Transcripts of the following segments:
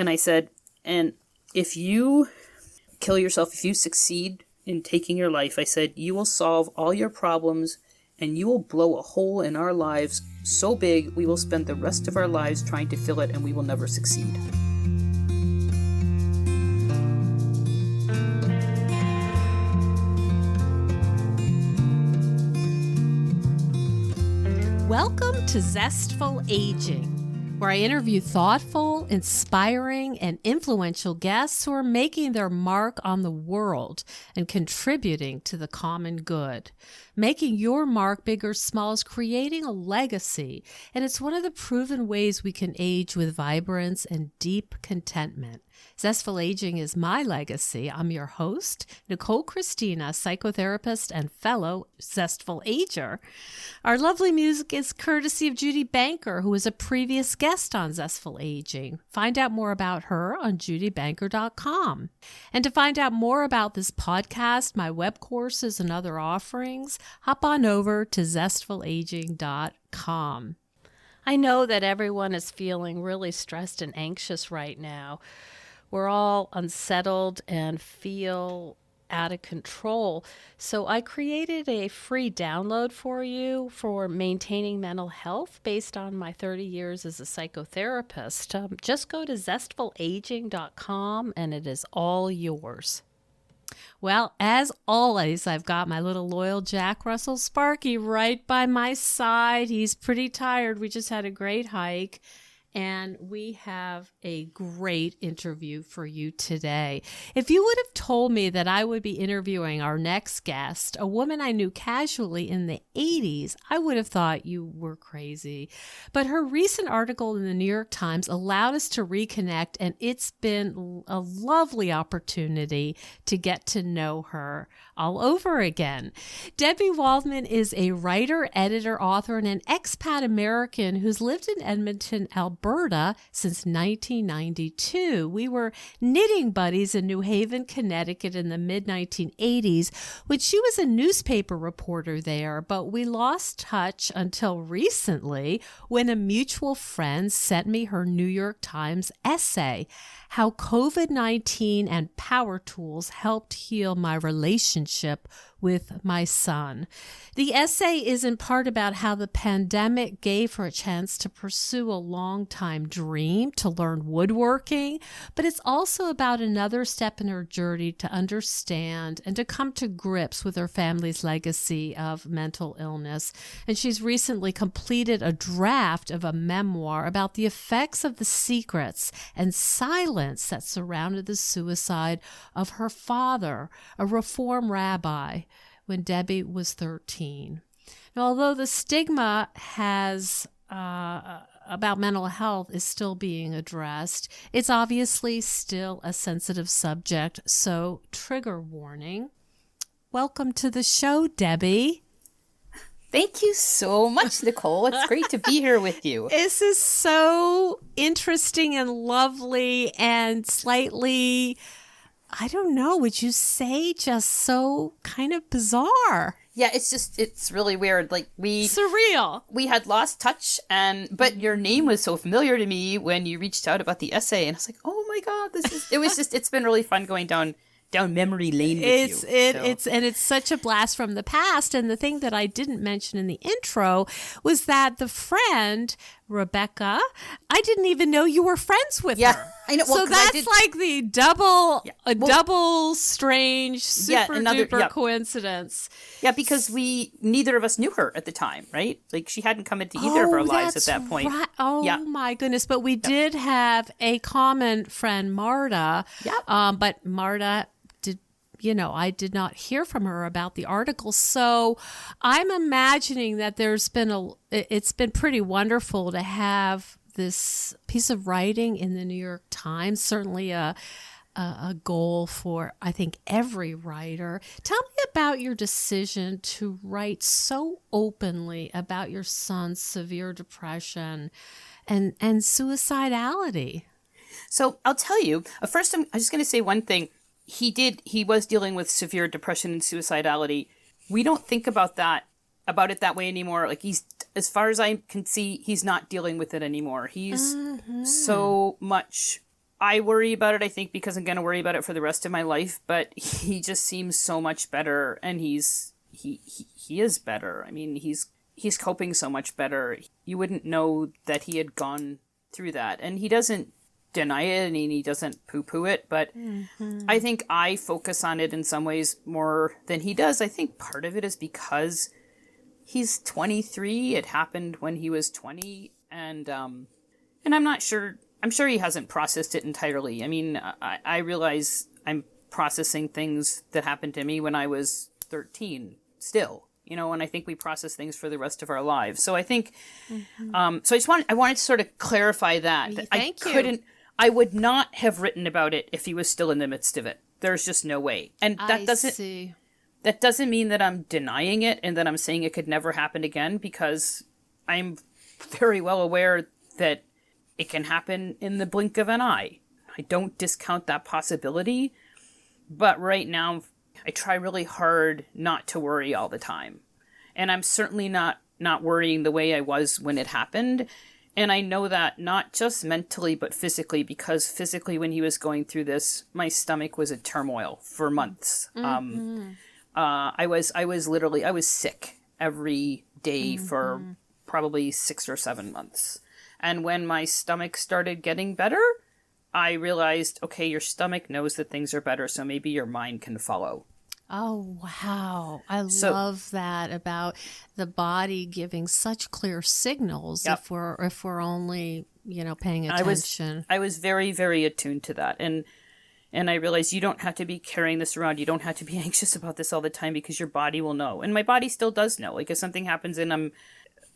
And I said, and if you kill yourself, if you succeed in taking your life, I said, you will solve all your problems and you will blow a hole in our lives so big we will spend the rest of our lives trying to fill it and we will never succeed. Welcome to Zestful Aging, where I interview thoughtful, inspiring, and influential guests who are making their mark on the world and contributing to the common good. Making your mark big or small is creating a legacy, and it's one of the proven ways we can age with vibrance and deep contentment. Zestful Aging is my legacy. I'm your host, Nicole Christina, psychotherapist and fellow Zestful Ager. Our lovely music is courtesy of Judy Banker, who was a previous guest on Zestful Aging. Find out more about her on judybanker.com. And to find out more about this podcast, my web courses, and other offerings, hop on over to zestfulaging.com. I know that everyone is feeling really stressed and anxious right now we're all unsettled and feel out of control. So I created a free download for you for maintaining mental health based on my 30 years as a psychotherapist. Um, just go to zestfulaging.com and it is all yours. Well, as always, I've got my little loyal Jack Russell Sparky right by my side. He's pretty tired. We just had a great hike and we have a great interview for you today. If you would have told me that I would be interviewing our next guest, a woman I knew casually in the 80s, I would have thought you were crazy. But her recent article in the New York Times allowed us to reconnect, and it's been a lovely opportunity to get to know her all over again. Debby Waldman is a writer, editor, author, and an expat American who's lived in Edmonton, Alberta since 1992. We were knitting buddies in New Haven, Connecticut in the mid 1980s when she was a newspaper reporter there, but we lost touch until recently when a mutual friend sent me her New York Times essay how COVID 19 and power tools helped heal my relationship with my son. The essay is in part about how the pandemic gave her a chance to pursue a long-time dream to learn woodworking, but it's also about another step in her journey to understand and to come to grips with her family's legacy of mental illness. And she's recently completed a draft of a memoir about the effects of the secrets and silence that surrounded the suicide of her father, a reform rabbi when Debby was 13. Now, although the stigma has uh, about mental health is still being addressed, it's obviously still a sensitive subject. So, trigger warning. Welcome to the show, Debby. Thank you so much, Nicole. It's great to be here with you. This is so interesting and lovely and slightly I don't know, would you say just so kind of bizarre? Yeah, it's just it's really weird. Like we surreal. We had lost touch and but your name was so familiar to me when you reached out about the essay and I was like, "Oh my god, this is it was just it's been really fun going down down memory lane it's you, it so. it's and it's such a blast from the past and the thing that i didn't mention in the intro was that the friend rebecca i didn't even know you were friends with yeah, her i know well, so that's like the double yeah. a double strange super yeah, another, duper yeah. coincidence yeah because we neither of us knew her at the time right like she hadn't come into either oh, of our lives at that point right. oh yeah. my goodness but we did have a common friend marta yeah um, but marta you know, I did not hear from her about the article. So I'm imagining that there's been a, it's been pretty wonderful to have this piece of writing in the New York Times, certainly a, a, goal for, I think, every writer. Tell me about your decision to write so openly about your son's severe depression and, and suicidality. So I'll tell you, uh, first, I'm just going to say one thing he did he was dealing with severe depression and suicidality. We don't think about that about it that way anymore. Like he's as far as I can see, he's not dealing with it anymore. He's mm-hmm. so much I worry about it, I think, because I'm going to worry about it for the rest of my life, but he just seems so much better and he's, he, he, he is better. I mean, he's, he's coping so much better. You wouldn't know that he had gone through that. And he doesn't deny it and he doesn't poo poo it, but mm-hmm. I think I focus on it in some ways more than he does. I think part of it is because he's 23. It happened when he was 20 and um and I'm not sure I'm sure he hasn't processed it entirely. I mean, I, I realize I'm processing things that happened to me when I was 13 still you know and i think we process things for the rest of our lives so i think mm-hmm. um, so i just wanted i wanted to sort of clarify that, that i couldn't i would not have written about it if he was still in the midst of it there's just no way and that I doesn't see. that doesn't mean that i'm denying it and that i'm saying it could never happen again because i'm very well aware that it can happen in the blink of an eye. I don't discount that possibility, but right now I try really hard not to worry all the time. And I'm certainly not not worrying the way I was when it happened. And I know that not just mentally, but physically, because physically, when he was going through this, my stomach was in turmoil for months. Mm-hmm. Um, uh, I was, I was literally, I was sick every day mm-hmm. for probably six or seven months. And when my stomach started getting better, I realized, okay, your stomach knows that things are better, so maybe your mind can follow. Oh, wow. I so, love that about the body giving such clear signals yep. if we're if we're only, you know, paying attention. I was I was very very attuned to that. And and I realized you don't have to be carrying this around. You don't have to be anxious about this all the time because your body will know. And my body still does know. Like if something happens and I'm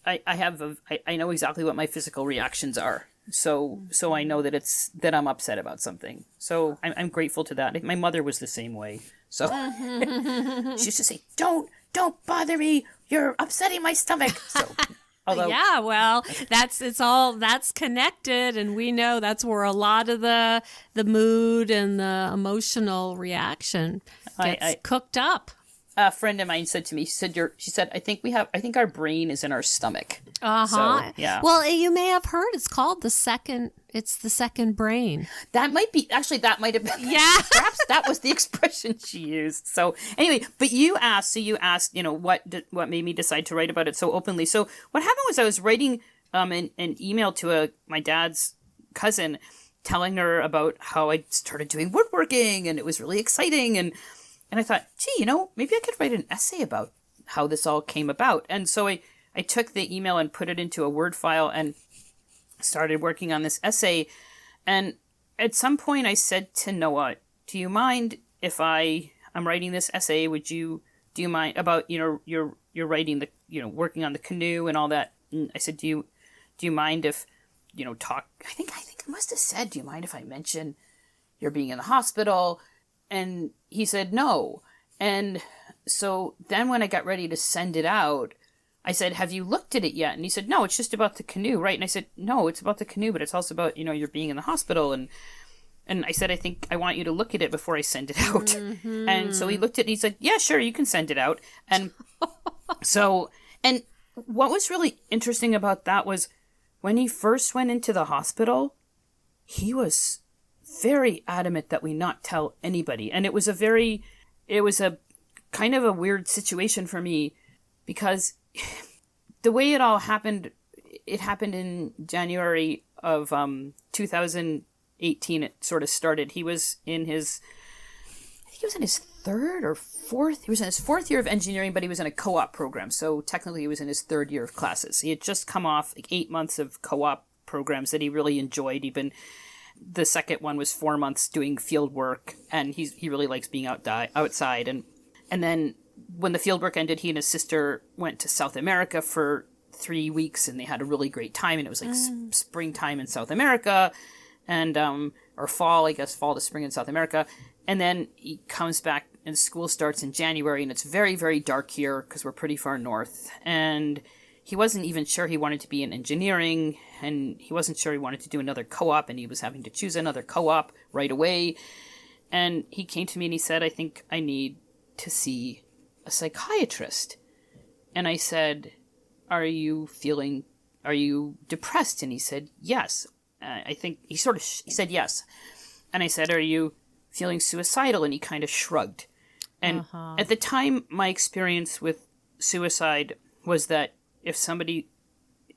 I, I have a, I, I know exactly what my physical reactions are. So so I mm-hmm. know that it's that I'm upset about something. So I'm, I'm grateful to that. My mother was the same way. So she used to say, "Don't don't bother me. You're upsetting my stomach." So Although, yeah, well, that's it's all that's connected, and we know that's where a lot of the the mood and the emotional reaction gets I, I, cooked up a friend of mine said to me, she said, she said, "I think we have, I think our brain is in our stomach." Uh huh. So, yeah. Well, you may have heard it's called the second. It's the second brain. That might be actually. That might have been. Yeah. perhaps that was the expression she used. So anyway, but you asked. So you asked. You know what? Did, what made me decide to write about it so openly? So what happened was I was writing um an, an email to a my dad's cousin, telling her about how I started doing woodworking and it was really exciting and and I thought, gee, you know, maybe I could write an essay about how this all came about. And so I, I took the email and put it into a Word file and started working on this essay. And at some point I said to Noah, do you mind if I I'm writing this essay, would you do you mind about, you know, you're you're writing the you know, working on the canoe and all that. And I said, Do you do you mind if, you know, talk I think I think I must have said, Do you mind if I mention you're being in the hospital? And he said no. And so then when I got ready to send it out, I said, Have you looked at it yet? And he said, No, it's just about the canoe, right? And I said, No, it's about the canoe, but it's also about, you know, you're being in the hospital and and I said, I think I want you to look at it before I send it out. Mm-hmm. And so he looked at it and he said, Yeah, sure, you can send it out. And so and what was really interesting about that was when he first went into the hospital, he was very adamant that we not tell anybody. And it was a very, it was a kind of a weird situation for me because the way it all happened, it happened in January of um, 2018. It sort of started. He was in his, I think he was in his third or fourth. He was in his fourth year of engineering, but he was in a co-op program. So technically, he was in his third year of classes. He had just come off like eight months of co-op programs that he really enjoyed. He'd been the second one was four months doing field work, and he's he really likes being out di- outside. And and then when the field work ended, he and his sister went to South America for three weeks, and they had a really great time. And it was like mm. s- springtime in South America, and um or fall, I guess, fall to spring in South America. And then he comes back, and school starts in January, and it's very very dark here because we're pretty far north, and he wasn't even sure he wanted to be in engineering and he wasn't sure he wanted to do another co-op and he was having to choose another co-op right away and he came to me and he said i think i need to see a psychiatrist and i said are you feeling are you depressed and he said yes uh, i think he sort of sh- he said yes And I said, Are you feeling suicidal? And he kind of shrugged. And uh-huh. at the time, my experience with suicide was that if somebody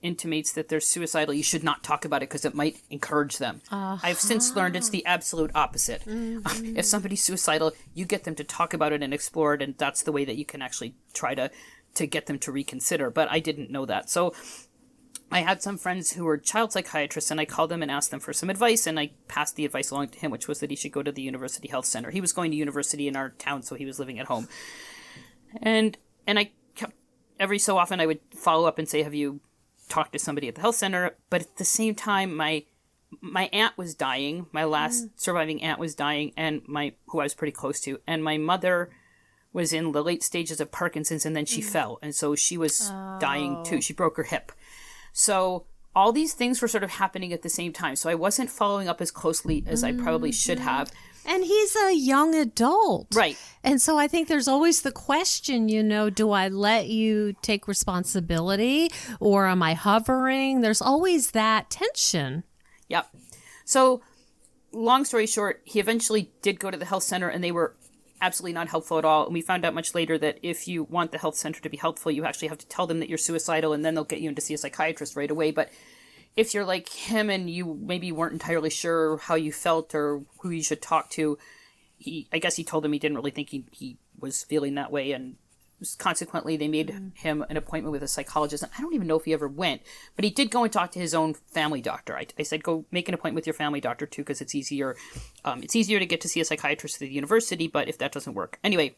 intimates that they're suicidal, you should not talk about it because it might encourage them. Uh-huh. I've since learned it's the absolute opposite. Mm-hmm. if somebody's suicidal, you get them to talk about it and explore it, and that's the way that you can actually try to to get them to reconsider. But I didn't know that, so. I had some friends who were child psychiatrists, and I called them and asked them for some advice, and I passed the advice along to him, which was that he should go to the University Health Center. He was going to university in our town, so he was living at home, and and I every so often I would follow up and say, "Have you talked to somebody at the health center, but at the same time, my my aunt was dying. My last mm. surviving aunt was dying, and my who I was pretty close to, and my mother was in the late stages of Parkinson's, and then she mm. fell, and so she was oh. dying too. She broke her hip. So all these things were sort of happening at the same time. So I wasn't following up as closely as. I probably should mm-hmm. have. And he's a young adult. Right. And so I think there's always the question, you know, do I let you take responsibility or am I hovering? There's always that tension. Yep. So, long story short, he eventually did go to the health center and they were absolutely not helpful at all. And we found out much later that if you want the health center to be helpful, you actually have to tell them that you're suicidal and then they'll get you in to see a psychiatrist right away. But if you're like him and you maybe weren't entirely sure how you felt or who you should talk to, he I guess he told him he didn't really think he, he was feeling that way and consequently they made mm. him an appointment with a psychologist. And i don't even know if he ever went but he did go and talk to his own family doctor. I, I said go make an appointment with your family doctor too because it's easier um, it's easier to get to see a psychiatrist at the university but if that doesn't work. Anyway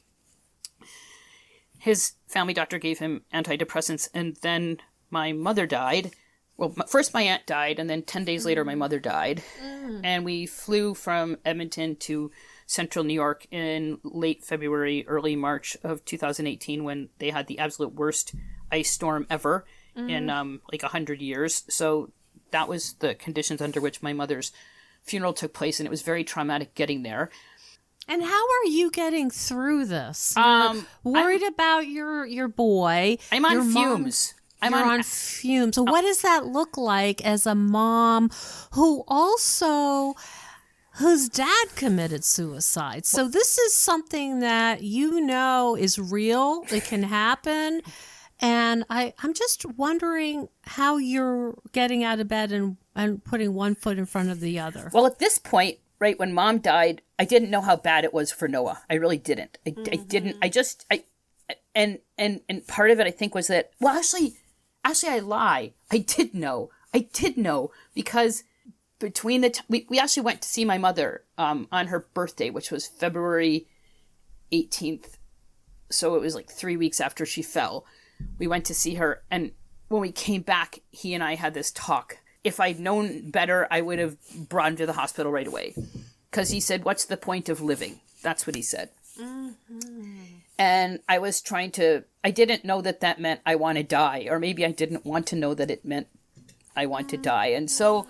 his family doctor gave him antidepressants and then my mother died well, first my aunt died, and then 10 days later, my mm. mother died. Mm. And we flew from Edmonton to central New York in late February, early March of 2018 when they had the absolute worst ice storm ever mm. in um, like 100 years. So that was the conditions under which my mother's funeral took place, and it was very traumatic getting there. And how are you getting through this? Um, worried I'm, about your your boy. I'm on fumes. I'm on, on fumes. So, oh. what does that look like as a mom who also whose dad committed suicide? So, this is something that you know is real. It can happen. And I, I'm just wondering how you're getting out of bed and, and putting one foot in front of the other. Well, at this point, right when mom died, I didn't know how bad it was for Noah. I really didn't. I, mm-hmm. I didn't. I just I and and and part of it I think was that well actually Actually, I lie. I did know. I did know because between the t- we, we actually went to see my mother um, on her birthday, which was February 18th. So it was like three weeks after she fell. We went to see her, and when we came back, he and I had this talk. If I'd known better, I would have brought him to the hospital right away. Because he said, What's the point of living? That's what he said. Mm-hmm and I was trying to I didn't know that that meant I want to die or maybe I didn't want to know that it meant I want to die. And so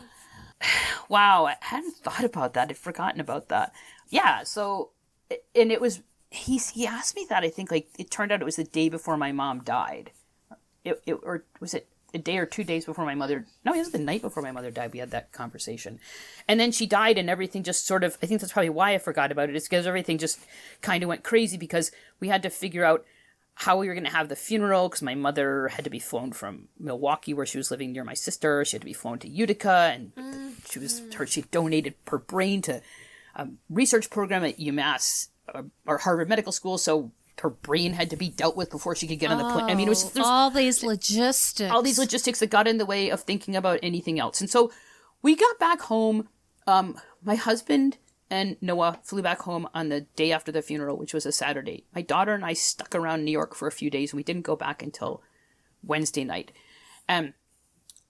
wow I hadn't thought about that I'd forgotten about that. Yeah so and it was he he asked me that I think like it turned out it was the day before my mom died. It, it or was it a day or two days before my mother no it was the night before my mother died we had that conversation. And then she died and everything just sort of i think that's probably why i forgot about it is because everything just kind of went crazy because we had to figure out how we were going to have the funeral because my mother had to be flown from milwaukee where she was living near my sister. She had to be flown to utica and mm-hmm. she was her she donated her brain to a research program at umass uh, or harvard medical school. So her brain had to be dealt with before she could get on the plane. I mean, it was oh, all these logistics, all these logistics that got in the way of thinking about anything else. And so we got back home. Um, my husband and Noah flew back home on the day after the funeral, which was a Saturday. My daughter and I stuck around New York for a few days, and we didn't go back until Wednesday night. And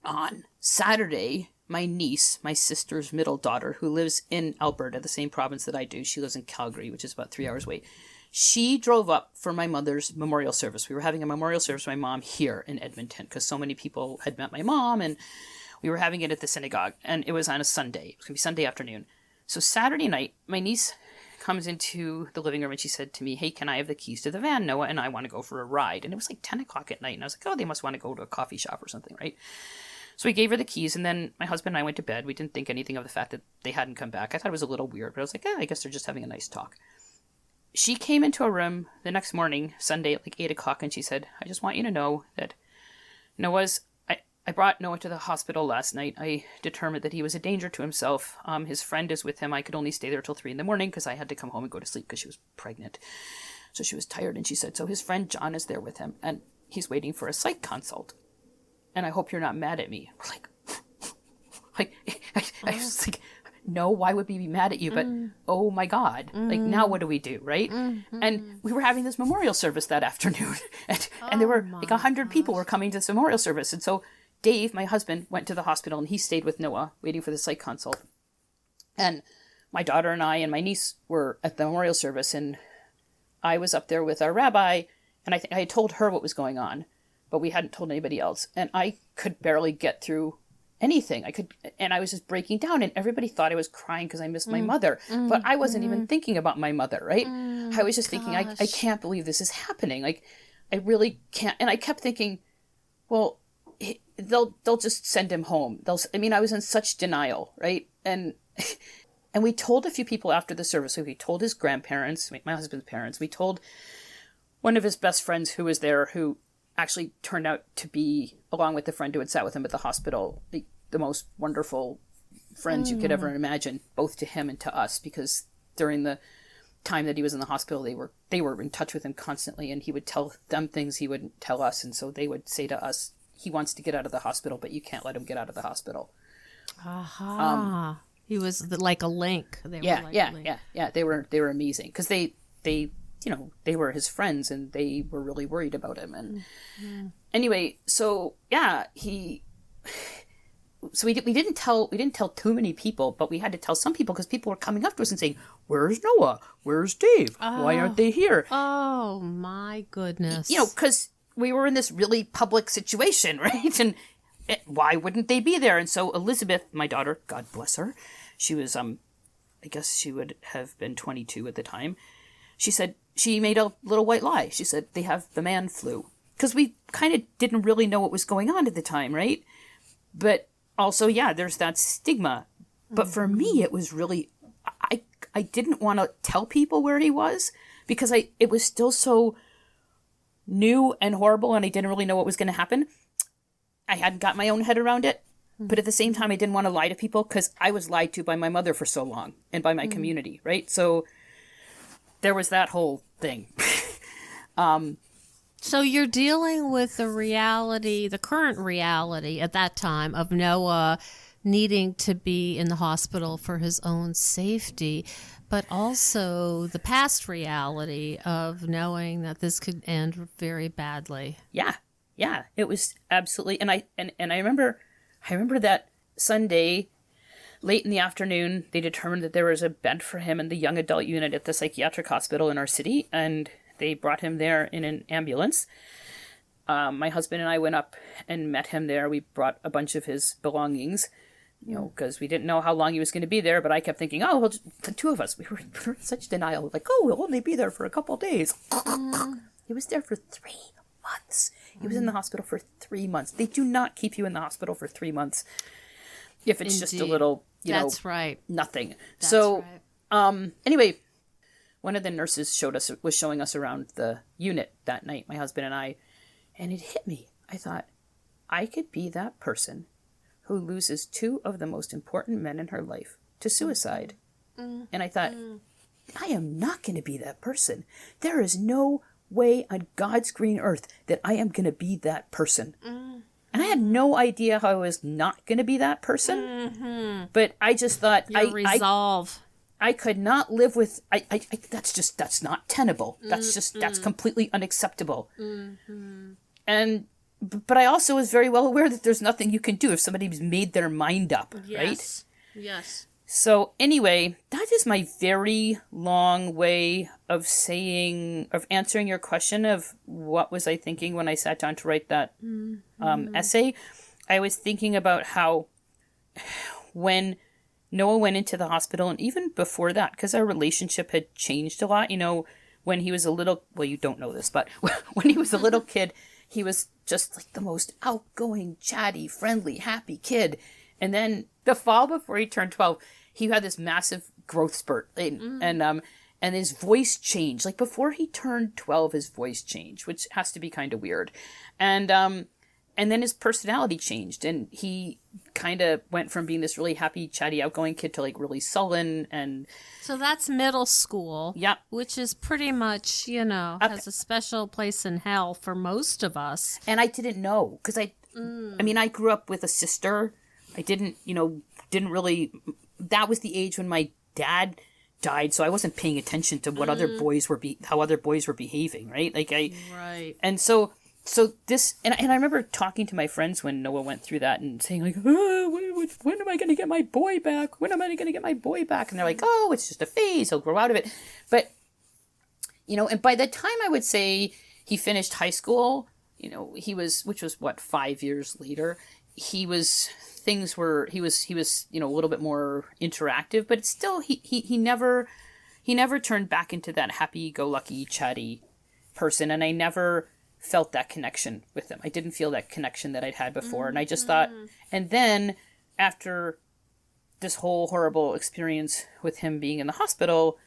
on Saturday, my niece, my sister's middle daughter, who lives in Alberta, the same province that I do, she lives in Calgary, which is about three hours away she drove up for my mother's memorial service. We were having a memorial service for my mom here in Edmonton because so many people had met my mom and we were having it at the synagogue and it was on a Sunday. It was going to be Sunday afternoon. So Saturday night, my niece comes into the living room and she said to me, Hey, can I have the keys to the van? Noah and I want to go for a ride. And it was like 10 o'clock at night. And I was like, Oh, they must want to go to a coffee shop or something, right? So we gave her the keys, and then my husband and I went to bed. We didn't think anything of the fact that they hadn't come back. I thought it was a little weird, but I was like, eh, I guess they're just having a nice talk. She came into a room the next morning, Sunday at like 8 o'clock, and she said, I just want you to know that Noah's. I, I brought Noah to the hospital last night. I determined that he was a danger to himself. Um, his friend is with him. I could only stay there till 3 in the morning because I had to come home and go to sleep because she was pregnant. So she was tired, and she said, So his friend John is there with him, and he's waiting for a psych consult. And I hope you're not mad at me. We're like, like I, I was like, no, why would we be mad at you? But mm. oh my God, like now mm. what do we do, right? Mm-hmm. And we were having this memorial service that afternoon, and, and there oh were like a hundred people were coming to this memorial service, and so Dave, my husband, went to the hospital and he stayed with Noah, waiting for the psych consult. And my daughter and I and my niece were at the memorial service, and I was up there with our rabbi, and I think I had told her what was going on, but we hadn't told anybody else, and I could barely get through anything. I could, and I was just breaking down, and everybody thought I was crying because I missed my mm. mother, mm, but I wasn't even mm. thinking about my mother, right? I was just thinking, I, I can't believe this is happening. Like, I really can't. And I kept thinking, well, he- they'll they'll just send him home. They'll. I mean, I was in such denial, right? And and we told a few people after the service. So We told his grandparents, my husband's parents. We told one of his best friends who was there, who actually turned out to be, along with the friend who had sat with him at the hospital, the, the most wonderful friends you could ever hmm. imagine, both to him and to us, because during the time that he was in the hospital, they were they were in touch with him constantly, and he would tell them things he wouldn't tell us, and so they would say to us, "He wants to get out of the hospital, but you can't let him get out of the hospital." Aha. Um, he was the, like a link. They yeah were like yeah link. yeah yeah they were they were amazing because they they you know they were his friends and they were really worried about him. And anyway so yeah he so we, we didn't tell we didn't tell too many people but we had to tell some people because people were coming up to us and saying where's noah? Where's dave? Why aren't they here? Oh. My goodness. you know because we were in this really public situation right? And eh, why wouldn't they be there? And so elizabeth my daughter god bless her she was um i guess she would have been 22 at the time she said she made a little white lie. She said they have the man flu. Because we kind of didn't really know what was going on at the time right? But also yeah there's that stigma. But for me mm-hmm. it was really i i didn't want to tell people where he was because i it was still so new and horrible and I didn't really know what was going to happen. I hadn't got my own head around it. Mm-hmm. But at the same time, I didn't want to lie to people because I was lied to by my mother for so long and by my mm-hmm. community, right? So there was that whole thing. Um, so you're dealing with the reality, the current reality at that time of Noah needing to be in the hospital for his own safety, but also the past reality of knowing that this could end very badly. yeah, yeah, it was absolutely. And I and, and I remember, I remember that Sunday, late in the afternoon, they determined that there was a bed for him in the young adult unit at the psychiatric hospital in our city, and they brought him there in an ambulance. Um, my husband and I went up and met him there. We brought a bunch of his belongings, you know, hmm. because we didn't know how long he was going to be there. But I kept thinking, oh, well, the two of us, we were, in such denial. Like, oh, we'll only be there for a couple of days. Hmm. he was there for three months. He was in the hmm. hospital for three months. They do not keep you in the hospital for three months if it's just a little, you know, That's right. nothing. That's so, right. um, anyway, one of the nurses showed us was showing us around the unit that night, my husband and I, and it hit me. I thought I could be that person who loses two of the most important men in her life to suicide. Mm-hmm. And I thought, mm-hmm. I am not going to be that person. There is no way on God's green earth that I am going to be that person. Mm-hmm. And I had no idea how I was not going to be that person. Mm-hmm. But I just thought I, Your I resolve. I could not live with I, I, I that's just that's not tenable. That's mm, just that's mm. completely unacceptable. Mm-hmm. And but I also was very well aware that there's nothing you can do if somebody's made their mind up, right? Yes. Yes. So anyway, that is my very long way of saying of answering your question of what was I thinking when I sat down to write that um, essay. I was thinking about how when Noah went into the hospital, and even before that, because our relationship had changed a lot. You know, when he was a little, well, you don't know this, but when he was a little kid, he was just like the most outgoing, chatty, friendly, happy kid. And then the fall before he turned 12, he had this massive growth spurt and, and um and his voice changed. Like before he turned 12 his voice changed, which has to be kind of weird. And um and then his personality changed and he kind of went from being this really happy chatty outgoing kid to like really sullen and So that's middle school. yeah Which is pretty much, you know, has a special place in hell for most of us. and I didn't know because I, I mean, I grew up with a sister. I didn't, you know, didn't really. That was the age when my dad died, so I wasn't paying attention to what other mm. boys were be how other boys were behaving, right? Like I, Right. and so so this and, and I remember talking to my friends when Noah went through that and saying like, oh, when, when- when am I going to get my boy back? When am I going to get my boy back? And they're like, oh, it's just a phase. He'll grow out of it. But you know, and by the time I would say he finished high school, you know, he was, which was what five years later, he was things were he was he was you know a little bit more interactive, but still he he he never he never turned back into that happy-go-lucky chatty person, and I never felt that connection with him. I didn't feel that connection that I'd had before, and I just thought, mm-hmm. and then after this whole horrible experience with him being in the hospital,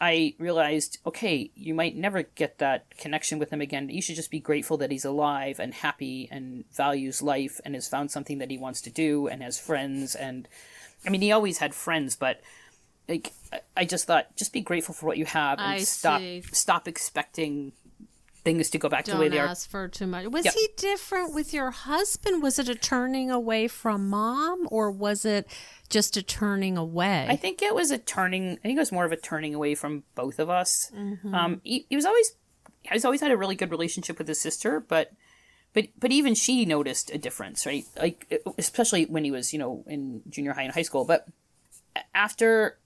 I realized, okay, you might never get that connection with him again. You should just be grateful that he's alive and happy and values life and has found something that he wants to do and has friends. And I mean, he always had friends, but like, I- just thought, just be grateful for what you have and I stop see. stop expecting things to go back to the way Don't they are. ask for too much. Was Yep. he different with your husband? Was it a turning away from mom or was it just a turning away? I think it was a turning. I think it was more of a turning away from both of us. Um, he, he was always, he's always had a really good relationship with his sister, but, but, but even she noticed a difference, right? Like, especially when he was, you know, in junior high and high school. But after,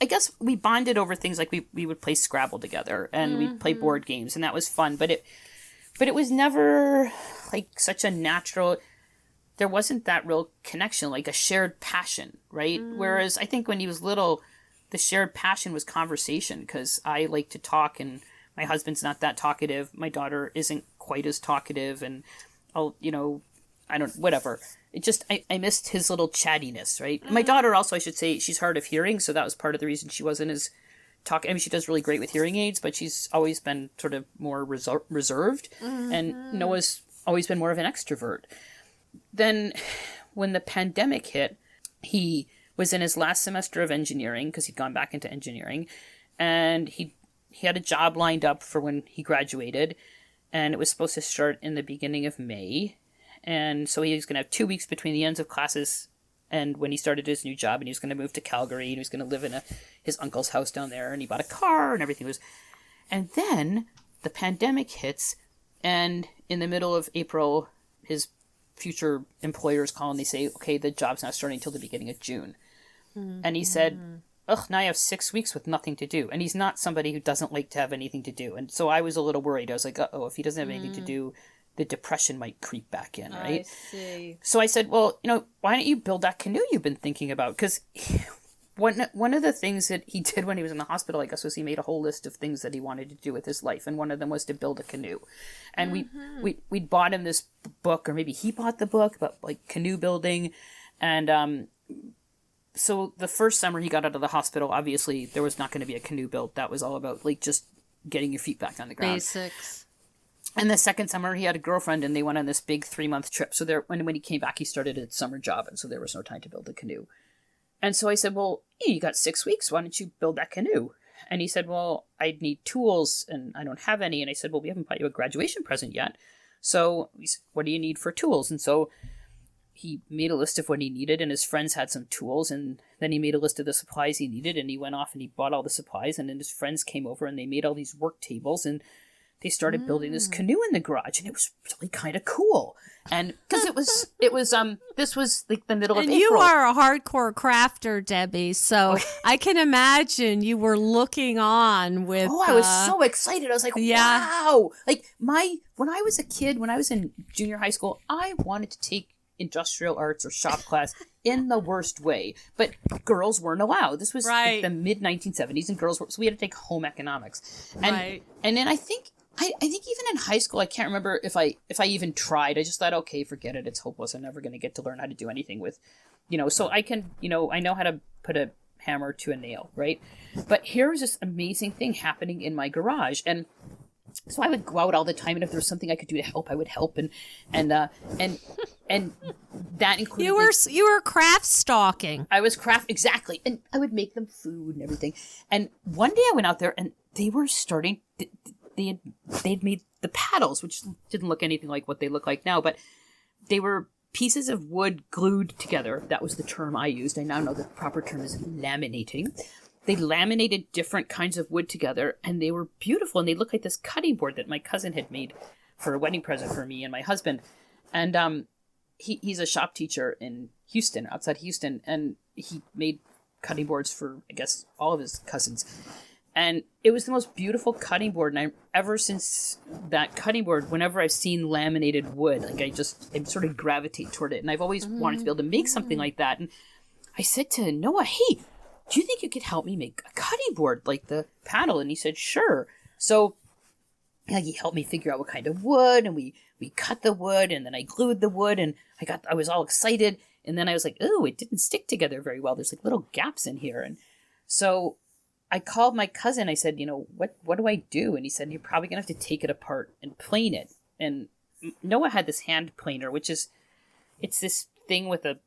I guess we bonded over things like we we would play Scrabble together and we'd play board games, and that was fun. But it, but it was never like such a natural there wasn't that real connection, like a shared passion, right? Mm. Whereas I think when he was little, the shared passion was conversation because I like to talk and my husband's not that talkative. My daughter isn't quite as talkative and I'll, you know, I don't, whatever. It just, I, I missed his little chattiness, right? My mm. daughter also, I should say, she's hard of hearing. So that was part of the reason she wasn't as talk. I mean, she does really great with hearing aids, but she's always been sort of more reser- reserved. Mm-hmm. And Noah's always been more of an extrovert then when the pandemic hit, he was in his last semester of engineering because he'd gone back into engineering, and he he had a job lined up for when he graduated, and it was supposed to start in the beginning of May, and so he was going to have two weeks between the ends of classes and when he started his new job, and he was going to move to Calgary, and he was going to live in a his uncle's house down there, and he bought a car, and everything was, and then the pandemic hits, and in the middle of April, his future employers call and they say, okay, the job's not starting until the beginning of June. And he said, ugh, now I have six weeks with nothing to do. And he's not somebody who doesn't like to have anything to do. And so I was a little worried. I was like, uh oh, if he doesn't have anything to do, the depression might creep back in, right? see. So I said, well, you know, why don't you build that canoe you've been thinking about? Because one one of the things that he did when he was in the hospital, I guess, was he made a whole list of things that he wanted to do with his life, and one of them was to build a canoe. And we we we bought him this book, or maybe he bought the book about like canoe building, and um. So the first summer he got out of the hospital, obviously there was not going to be a canoe built. That was all about like just getting your feet back on the ground. Basics. And the second summer, he had a girlfriend, and they went on this big three month trip. So there, when when he came back, he started a summer job, and so there was no time to build a canoe. And so I said, "Well, you got six weeks. Why don't you build that canoe?" And he said, "Well, I'd need tools, and I don't have any." And I said, "Well, we haven't bought you a graduation present yet. So, said, what do you need for tools?" And so he made a list of what he needed, and his friends had some tools, and then he made a list of the supplies he needed, and he went off and he bought all the supplies, and then his friends came over and they made all these work tables, and they started building this canoe in the garage, and it was really kind of cool. And because it was, it was, um, this was like the middle of And April. you are a hardcore crafter, Debby. So I can imagine you were looking on with. Oh, I was uh, so excited. I was like, yeah. wow. Like my when I was a kid, when I was in junior high school, I wanted to take industrial arts or shop class in the worst way. But girls weren't allowed. This was like Right. the mid 1970s and girls were so we had to take home economics. And Right. and then I think I, I think even in high school, I can't remember if I if I even tried. I just thought, okay, forget it. It's hopeless. I'm never going to get to learn how to do anything with, you know. So I can, you know, I know how to put a hammer to a nail, right? But here was this amazing thing happening in my garage, and so I would go out all the time, and if there was something I could do to help, I would help, and and uh, and and that included You were you were craft stalking. I was craft exactly, and I would make them food and everything. And one day I went out there, and they were starting. They had they'd made the paddles, which didn't look anything like what they look like now, but they were pieces of wood glued together. That was the term I used. I now know the proper term is laminating. They laminated different kinds of wood together, and they were beautiful. And they looked like this cutting board that my cousin had made for a wedding present for me and my husband. And um, he, he's a shop teacher in Houston, outside Houston, and he made cutting boards for I guess all of his cousins. And it was the most beautiful cutting board, and I ever since that cutting board, whenever I've seen laminated wood, like I just I sort of gravitate toward it, and I've always mm-hmm. wanted to be able to make something like that. And I said to Noah, "Hey, do you think you could help me make a cutting board like the panel?" And he said, "Sure." So like he helped me figure out what kind of wood and we we cut the wood and then I glued the wood and I got I was all excited and then I was like, "Oh, it didn't stick together very well. There's like little gaps in here." And so I called my cousin. I said, "You know, what what do I do?" And he said, "You're probably going to have to take it apart and plane it." And Noah had this hand planer, which is it's this thing with a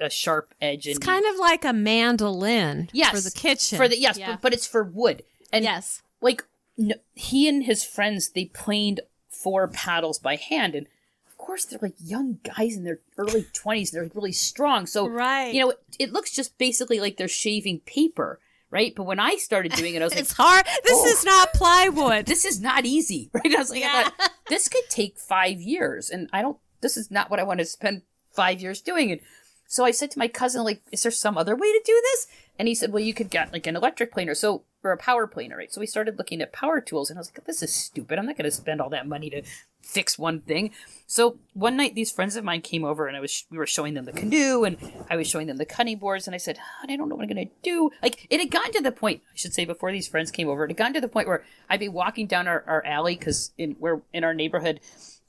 a sharp edge and It's kind of like a mandolin yes for the kitchen. for the yes, Yeah. but, but it's for wood. And Yes. like no, he and his friends they planed four paddles by hand and of course they're like young guys in their early 20s they're really strong so Right. you know it, it looks just basically like they're shaving paper right? But when i started doing it i was like it's hard. This Oh. is not plywood. this is not easy right? I was like I thought, this could take five years and i don't this is not what i want to spend five years doing. And so i said to my cousin like is there some other way to do this? And he said well you could get like an electric planer so or a power planer right? So we started looking at power tools and i was like this is stupid. I'm not going to spend all that money to fix one thing. So one night these friends of mine came over and i was we were showing them the canoe and i was showing them the cutting boards and i said "Oh, i don't know what i'm to do. Like it had gotten to the point i should say before these friends came over it had gotten to the point where i'd be walking down our, our alley because in where in our neighborhood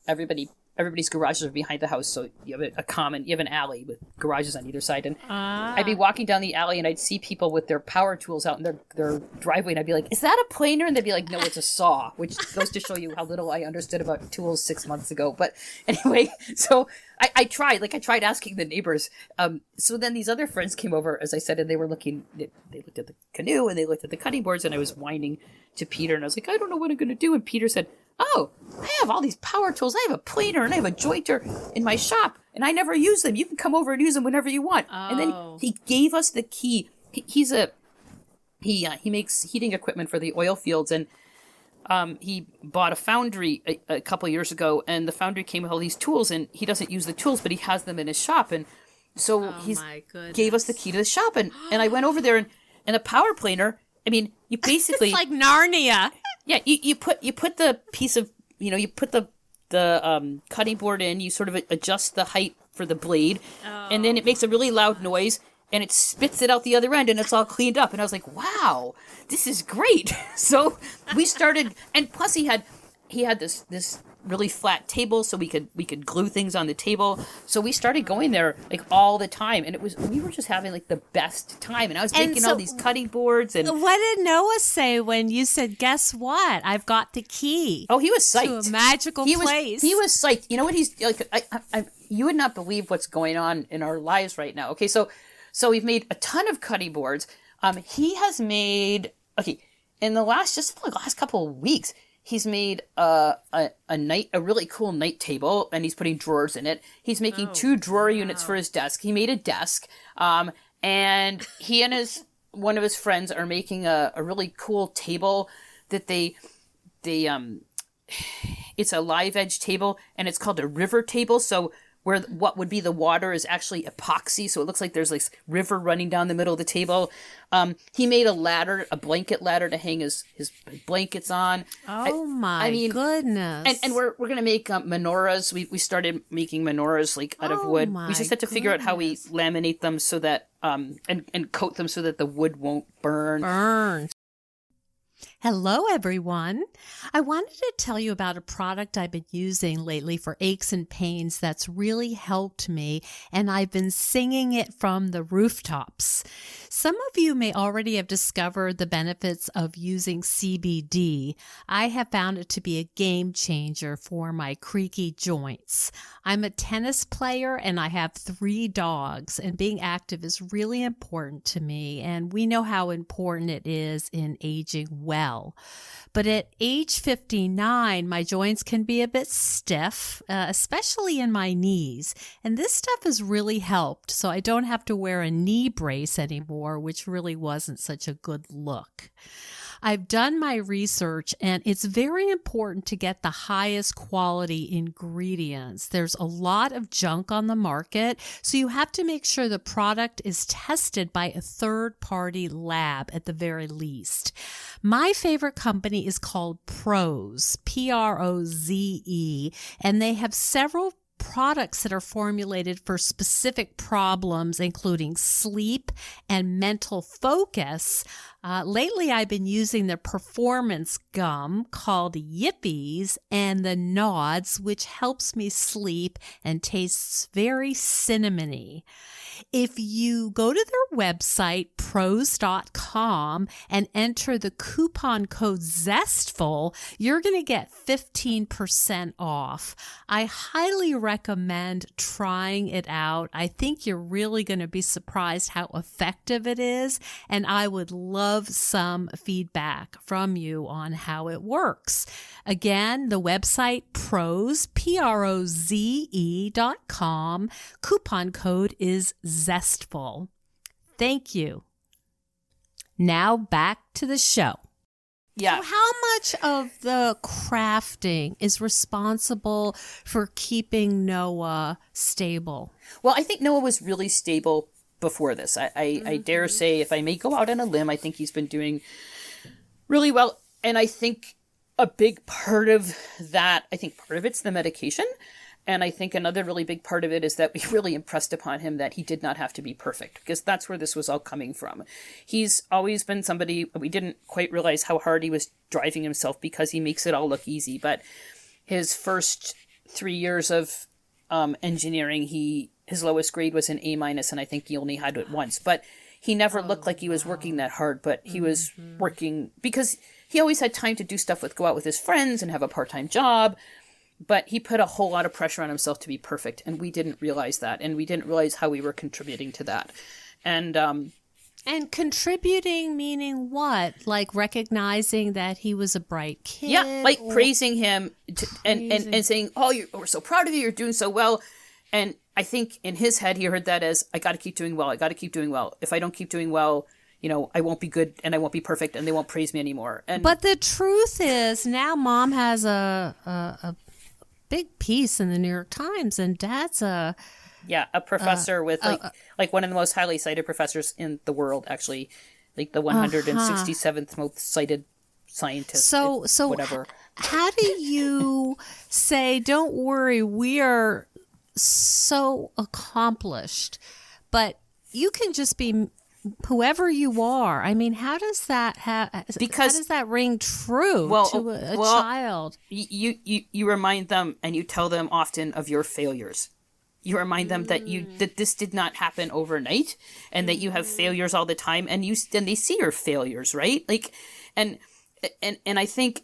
everybody everybody's garages are behind the house so you have a, common you have an alley with garages on either side. And i'd be walking down the alley and i'd see people with their power tools out in their, their driveway and i'd be like is that a planer? And they'd be like no it's a saw which goes to show you how little i understood about tools six months ago. But anyway so I, I tried like i tried asking the neighbors. Um, so then these other friends came over as i said and they were looking they, they looked at the canoe and they looked at the cutting boards and i was whining to peter and i was like i don't know what i'm going to do and peter said oh, I have all these power tools. I have a planer and I have a jointer in my shop, and I never use them. You can come over and use them whenever you want. Oh. And then Oh. he gave us the key. He, he's a he uh, he makes heating equipment for the oil fields, and um, he bought a foundry a, a couple years ago, and the foundry came with all these tools, and he doesn't use the tools, but he has them in his shop, and so Oh he's gave us the key to the shop, and and I went over there, and and a power planer. I mean, you basically It's like Narnia. Yeah, you, you put you put the piece of you know you put the the um, cutting board in. You sort of adjust the height for the blade, and then it makes a really loud noise, and it spits it out the other end, and it's all cleaned up. And I was like, wow, this is great. so we started, and plus he had he had this this really flat table so we could we could glue things on the table so we started going there like all the time and it was we were just having like the best time and i was And making so- all these cutting boards and What did Noah say when you said, "Guess what? I've got the key oh he was psyched to a magical he place"? Was, he was psyched. You know what he's like? I, I, I, you would not believe what's going on in our lives right now. Okay, so so we've made a ton of cutting boards. Um, he has made okay in the last just the last couple of weeks. He's made a, a a night a really cool night table, and he's putting drawers in it. He's making two drawer units for his desk. He made a desk, um, and he and his one of his friends are making a, a really cool table that they they um it's a live edge table and it's called a river table so where what would be the water is actually epoxy so it looks like there's like river running down the middle of the table. Um, he made a ladder a blanket ladder to hang his his blankets on. Oh my I mean- goodness! and, and we're, we're gonna make um, menorahs. We, we started making menorahs like out of Oh wood. My we just have to figure out how we laminate them so that um and, and coat them so that the wood won't burn. Burned. Hello, everyone. I wanted to tell you about a product I've been using lately for aches and pains that's really helped me, and I've been singing it from the rooftops. Some of you may already have discovered the benefits of using CBD. I have found it to be a game changer for my creaky joints. I'm a tennis player and I have three dogs, and being active is really important to me, and we know how important it is in aging well. But at age 59, my joints can be a bit stiff, uh, especially in my knees. And this stuff has really helped. So I don't have to wear a knee brace anymore, which really wasn't such a good look. I've done my research and it's very important to get the highest quality ingredients. There's a lot of junk on the market, so you have to make sure the product is tested by a third party lab at the very least. My favorite company is called Proze, P R O Z E, and they have several products that are formulated for specific problems, including sleep and mental focus. Uh, lately, I've been using the performance gum called Yippies and the Nods, which helps me sleep and tastes very cinnamony. If you go to their website, proze.com, and enter the coupon code ZESTFUL, you're going to get 15% off. I highly recommend trying it out. I think you're really going to be surprised how effective it is, and I would love some feedback from you on how it works. Again, the website proze, P R O Z E dot com. Coupon code is zestful. Thank you. Now back to the show. Yeah. So how much of the crafting is responsible for keeping Noah stable? Well, I think Noah was really stable before this. I, I, mm-hmm. I dare say, if I may go out on a limb, I think he's been doing really well. And I think a big part of that, I think part of it's the medication. And I think another really big part of it is that we really impressed upon him that he did not have to be perfect, because that's where this was all coming from. He's always been somebody, we didn't quite realize how hard he was driving himself because he makes it all look easy. But his first three years of um, engineering, he his lowest grade was an A minus, and I think he only had it once. But he never looked like he was working that hard, but he was mm-hmm. working because he always had time to do stuff with go out with his friends and have a part time job but he put a whole lot of pressure on himself to be perfect and we didn't realize that and we didn't realize how we were contributing to that and um and contributing meaning what like recognizing that he was a bright kid yeah like praising him to, praising. And, and and saying oh you're, we're so proud of you you're doing so well and i think in his head he heard that as i got to keep doing well i got to keep doing well if i don't keep doing well you know, I won't be good and I won't be perfect and they won't praise me anymore. And but the truth is, now mom has a, a, a big piece in the New York Times, and Dad's a yeah a professor uh, with like uh, like one of the most highly cited professors in the world, actually, like the 167th uh-huh. most cited scientist. So so whatever. How do you say? Don't worry, we are so accomplished, but you can just be whoever you are. I mean, how does that have? Because how does that ring true well, to a, a well, child? You you you remind them and you tell them often of your failures. You remind them mm. that you that this did not happen overnight, and that you have failures all the time, and you and they see your failures, right? Like, and and and I think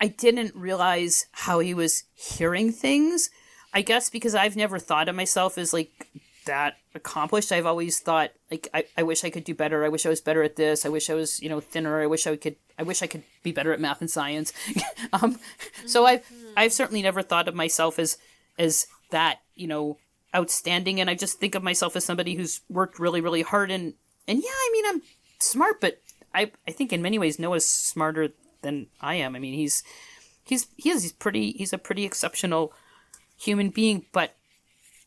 I didn't realize how he was hearing things. I guess because I've never thought of myself as like that accomplished. I've always thought like I, I wish I could do better. I wish I was better at this. I wish I was, you know, thinner. I wish I could I wish I could be better at math and science. um, so I've I've certainly never thought of myself as as that, you know, outstanding and I just think of myself as somebody who's worked really, really hard and and yeah, I mean I'm smart, but I I think in many ways Noah's smarter than I am. I mean he's he's he is he's pretty he's a pretty exceptional human being, but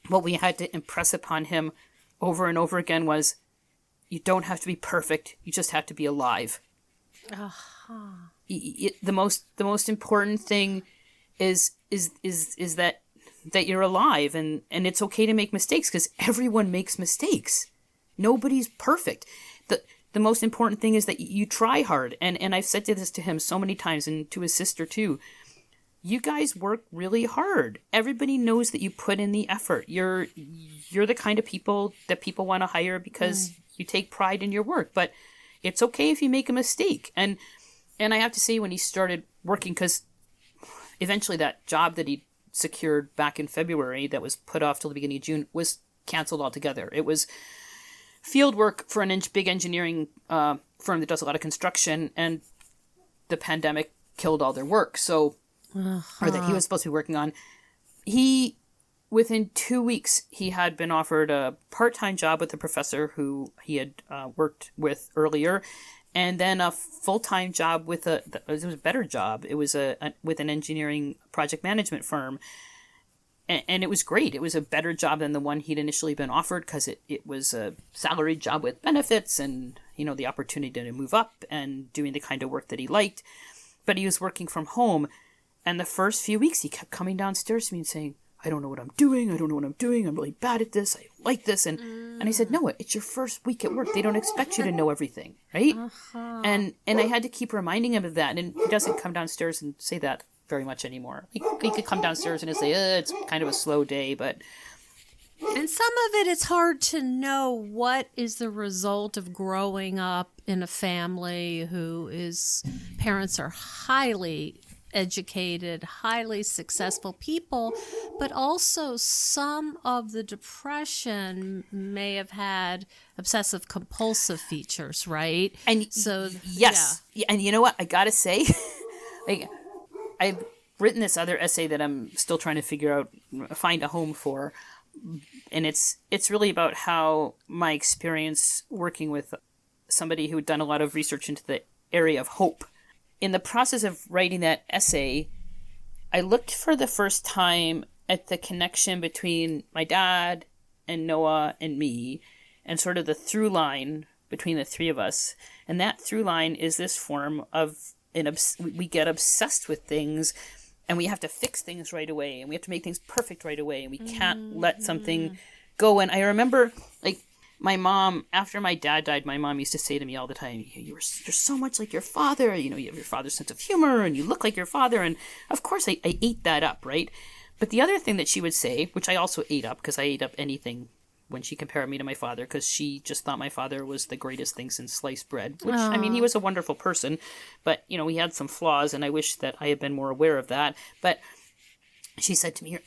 what we had to impress upon him over and over again was you don't have to be perfect you just have to be alive uh-huh. the most the most important thing is is is is that that you're alive and and it's okay to make mistakes because everyone makes mistakes nobody's perfect the the most important thing is that you try hard. And and I've said this to him so many times and to his sister too. You guys work really hard. Everybody knows that you put in the effort. You're you're the kind of people that people want to hire because mm. you take pride in your work. But it's okay if you make a mistake. And and I have to say when he started working cuz eventually that job that he secured back in February that was put off till the beginning of June was canceled altogether. It was field work for an inch big engineering uh, firm that does a lot of construction, and the pandemic killed all their work. So, uh-huh. or that he was supposed to be working on. He, within two weeks, he had been offered a part time job with a professor who he had uh, worked with earlier, and then a full time job with a it was a better job. It was a, a with an engineering project management firm and, and it was great. It was a better job than the one he'd initially been offered because it, it was a salaried job with benefits and you know the opportunity to move up and doing the kind of work that he liked. But he was working from home, and the first few weeks he kept coming downstairs to me and saying, "I don't know what I'm doing. I don't know what I'm doing. I'm really bad at this. I like this." And mm. and I said, "No, it's your first week at work. They don't expect you to know everything, right?" Uh-huh. And and I had to keep reminding him of that. And he doesn't come downstairs and say that very much anymore. He, he could come downstairs and say, eh, it's kind of a slow day, but. And some of it, it's hard to know what is the result of growing up in a family who is parents are highly educated, highly successful people, but also some of the depression may have had obsessive compulsive features, right? And so, yes, yeah. and you know what? I gotta say, like I've written this other essay that I'm still trying to figure out, find a home for, and it's it's really about how my experience working with somebody who had done a lot of research into the area of hope. In the process of writing that essay, I looked for the first time at the connection between my dad and Noah and me, and sort of the through line between the three of us. And that through line is this form of and obs- we get obsessed with things and we have to fix things right away and we have to make things perfect right away and we can't mm-hmm. let something go and i remember my mom after my dad died my mom used to say to me all the time you are you're so much like your father you know you have your father's sense of humor and you look like your father and of course i, I ate that up right but the other thing that she would say which i also ate up because i ate up anything when she compared me to my father because she just thought my father was the greatest thing since sliced bread. Which Aww. I mean, he was a wonderful person, but you know he had some flaws, and I wish that I had been more aware of that. But she said to me,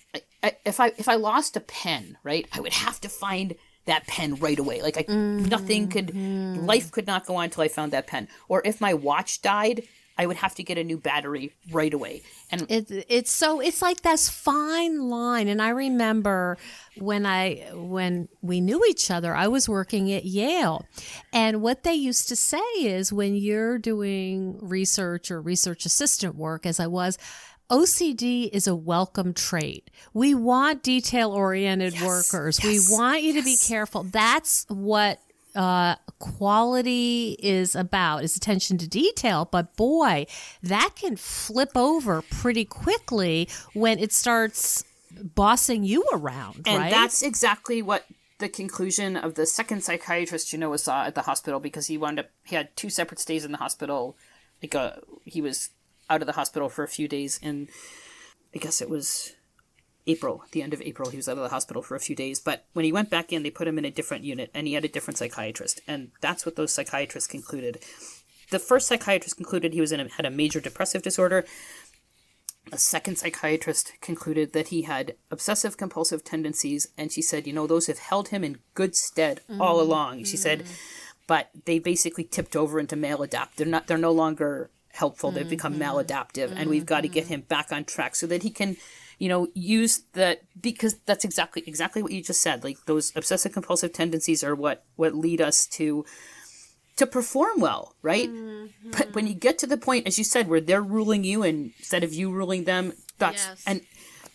"If I if I lost a pen, right, I would have to find." That pen right away like I, mm-hmm. nothing could life could not go on until i found that pen or if my watch died I would have to get a new battery right away. And it, it's so it's like this fine line. And I remember when I when we knew each other, I was working at Yale, and what they used to say is when you're doing research or research assistant work, as I was. OCD is a welcome trait. We want detail oriented yes, workers. Yes, we want you to be careful. That's what uh, quality is about is attention to detail but boy that can flip over pretty quickly when it starts bossing you around and right? that's exactly what the conclusion of the second psychiatrist you know saw at the hospital because he wound up he had two separate stays in the hospital like uh, he was out of the hospital for a few days and i guess it was April, the end of April, he was out of the hospital for a few days. But when he went back in, they put him in a different unit and he had a different psychiatrist. And that's what those psychiatrists concluded. The first psychiatrist concluded he was in a, had a major depressive disorder. A second psychiatrist concluded that he had obsessive compulsive tendencies. And she said, you know, those have held him in good stead mm-hmm. all along. She mm-hmm. said, but they basically tipped over into maladaptive. They're not, they're no longer helpful. They've become mm-hmm. maladaptive. And we've got to get mm-hmm. him back on track so that he can you know, use that because that's exactly exactly what you just said. Like those obsessive compulsive tendencies are what what lead us to to perform well, right? Mm-hmm. But when you get to the point, as you said, where they're ruling you instead of you ruling them, that's yes. and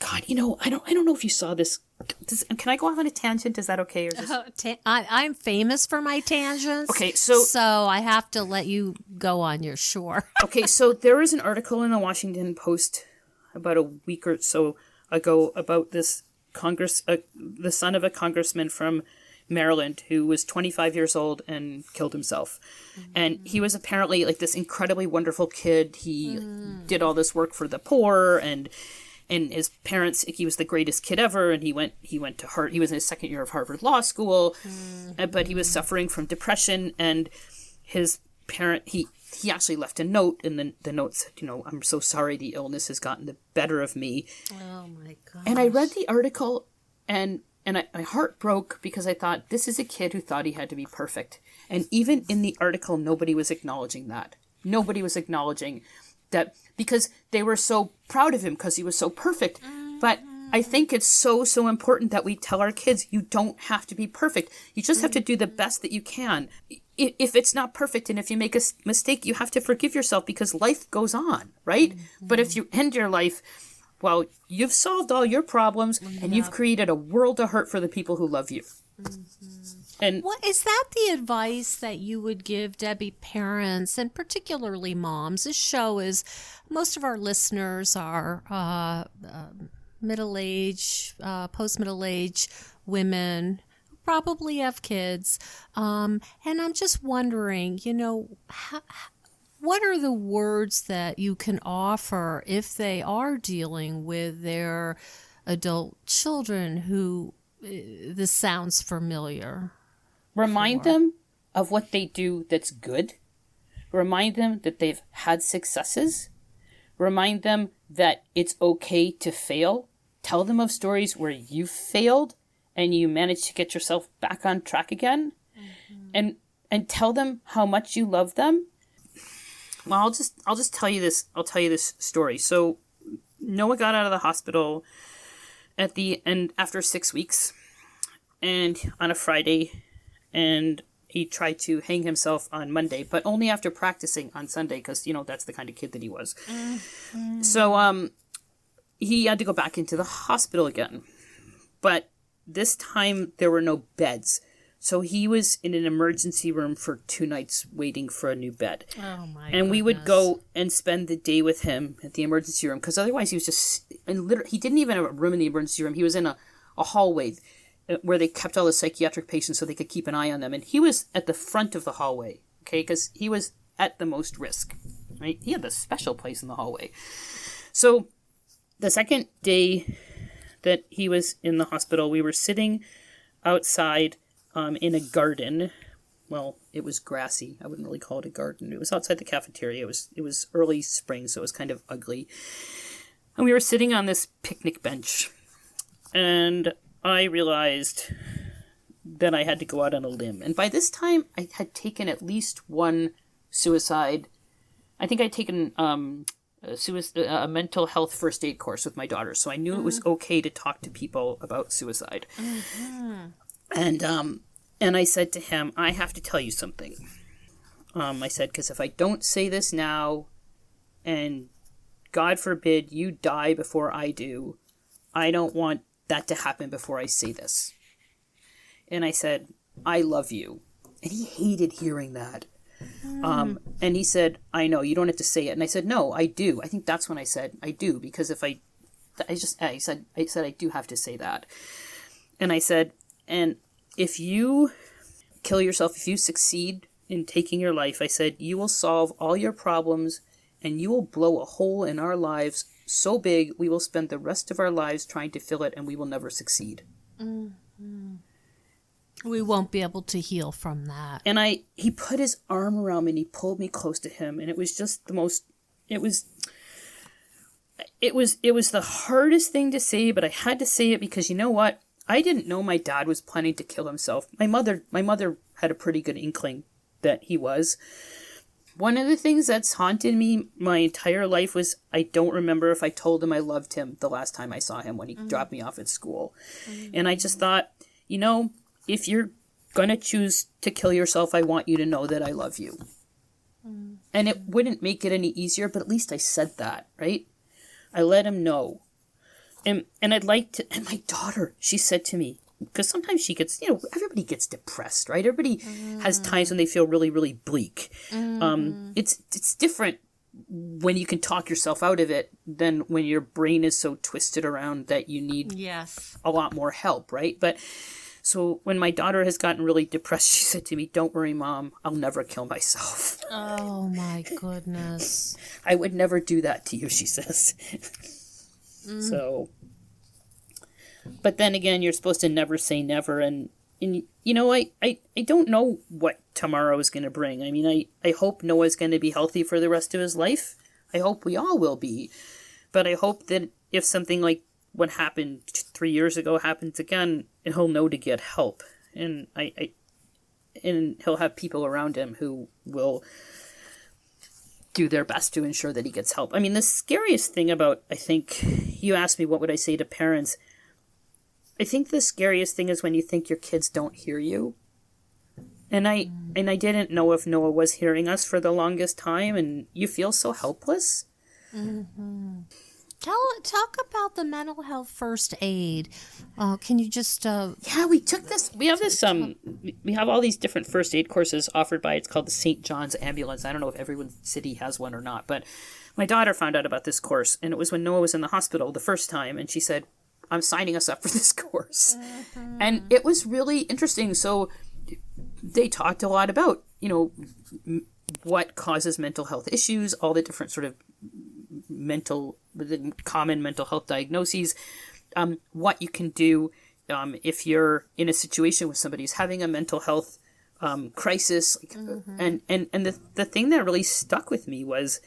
God, you know, I don't I don't know if you saw this. Does, can I go off on a tangent? Is that okay? Or just... uh, ta- I, am famous for my tangents. Okay, so so I have to let you go on your shore. okay, so there was an article in the Washington Post about a week or so ago about this Congress, uh, the son of a congressman from Maryland who was 25 years old and killed himself. And he was apparently like this incredibly wonderful kid. He did all this work for the poor and and his parents he was the greatest kid ever and he went he went to Hart he was in his second year of Harvard Law School uh, but he was suffering from depression and his parent he he actually left a note and the, the note said you know i'm so sorry the illness has gotten the better of me Oh my god. and I read the article, and and I, my heart broke because I thought this is a kid who thought he had to be perfect, and even in the article, nobody was acknowledging that. Nobody was acknowledging that because they were so proud of him because he was so perfect. But I think it's so so important that we tell our kids you don't have to be perfect. You just have to do the best that you can. If it's not perfect and if you make a mistake, you have to forgive yourself because life goes on, right? But if you end your life well, you've solved all your problems and you've created a world of hurt for the people who love you. Mm-hmm. And What is that the advice that you would give Debby parents and particularly moms? This show is most of our listeners are uh, uh, middle age, uh, post middle age women probably have kids, um, and I'm just wondering, you know, how, what are the words that you can offer if they are dealing with their adult children who uh, this sounds familiar? Remind them of what they do that's good. Remind them that they've had successes. Remind them that it's okay to fail. Tell them of stories where you failed and you managed to get yourself back on track again. Mm-hmm. And and tell them how much you love them. Well, I'll just I'll just tell you this I'll tell you this story. So Noah got out of the hospital at the end after 6 weeks and on a Friday and he tried to hang himself on Monday, but only after practicing on Sunday because you know that's the kind of kid that he was. So um, he had to go back into the hospital again, but this time there were no beds, so he was in an emergency room for two nights waiting for a new bed. Oh my! And we would go and spend the day with him at the emergency room because otherwise he was just and literally he didn't even have a room in the emergency room. He was in a, a hallway where they kept all the psychiatric patients so they could keep an eye on them. And he was at the front of the hallway, okay, because he was at the most risk, right? He had the special place in the hallway. So the second day that he was in the hospital, we were sitting outside um, in a garden well, it was grassy. I wouldn't really call it a garden. It was outside the cafeteria. It was it was early spring, so it was kind of ugly. And we were sitting on this picnic bench, and I realized that I had to go out on a limb. And by this time, I had taken at least one suicide. I think I'd taken um, a, suicide, a mental health first aid course with my daughter, so I knew it was okay to talk to people about suicide. And um, and I said to him, I have to tell you something. Um, I said, because if I don't say this now, and God forbid you die before I do, I don't want that to happen before I say this. And I said, I love you. And he hated hearing that. Um, and he said, I know, you don't have to say it. And I said, No, I do. I think that's when I said, I do, because if I, I just, I said, I said, I do have to say that. And I said, and if you kill yourself, if you succeed in taking your life, I said, you will solve all your problems and you will blow a hole in our lives so big we will spend the rest of our lives trying to fill it and we will never succeed. Mm-hmm. We won't be able to heal from that. And I he put his arm around me and he pulled me close to him and it was just the most it was it was it was the hardest thing to say, but I had to say it because you know what? I didn't know my dad was planning to kill himself. My mother my mother had a pretty good inkling that he was. One of the things that's haunted me my entire life was I don't remember if I told him I loved him the last time I saw him when he mm-hmm. dropped me off at school. Mm-hmm. And I just thought, you know, if you're going to choose to kill yourself, I want you to know that I love you. Mm-hmm. And it wouldn't make it any easier, but at least I said that, right? I let him know. And and I'd like to and my daughter, she said to me, because sometimes she gets, you know, everybody gets depressed, right? Everybody has times when they feel really, really bleak. Um, it's it's different when you can talk yourself out of it than when your brain is so twisted around that you need Yes. a lot more help, right? But So when my daughter has gotten really depressed, she said to me, Don't worry, mom, I'll never kill myself. Oh my goodness. I would never do that to you, she says. So, but then again, you're supposed to never say never. And, and you know, I, I, I don't know what tomorrow is going to bring. I mean, I, I hope Noah's going to be healthy for the rest of his life. I hope we all will be. But I hope that if something like what happened three years ago happens again, he'll know to get help. And I, I and he'll have people around him who will do their best to ensure that he gets help. I mean, the scariest thing about, I think, you asked me what would I say to parents. I think the scariest thing is when you think your kids don't hear you. And I and I didn't know if Noah was hearing us for the longest time, and you feel so helpless. Tell talk about the mental health first aid. Uh, can you just uh, Yeah, we took this. We have this. Um, we have all these different first aid courses offered by. It's called the St. John's Ambulance. I don't know if every city has one or not, but my daughter found out about this course, and it was when Noah was in the hospital the first time, and she said, "I'm signing us up for this course," and it was really interesting. So they talked a lot about you know m- what causes mental health issues, all the different sort of mental, the common mental health diagnoses, um, what you can do um, if you're in a situation with somebody who's having a mental health um, crisis. Like, And and and the the thing that really stuck with me was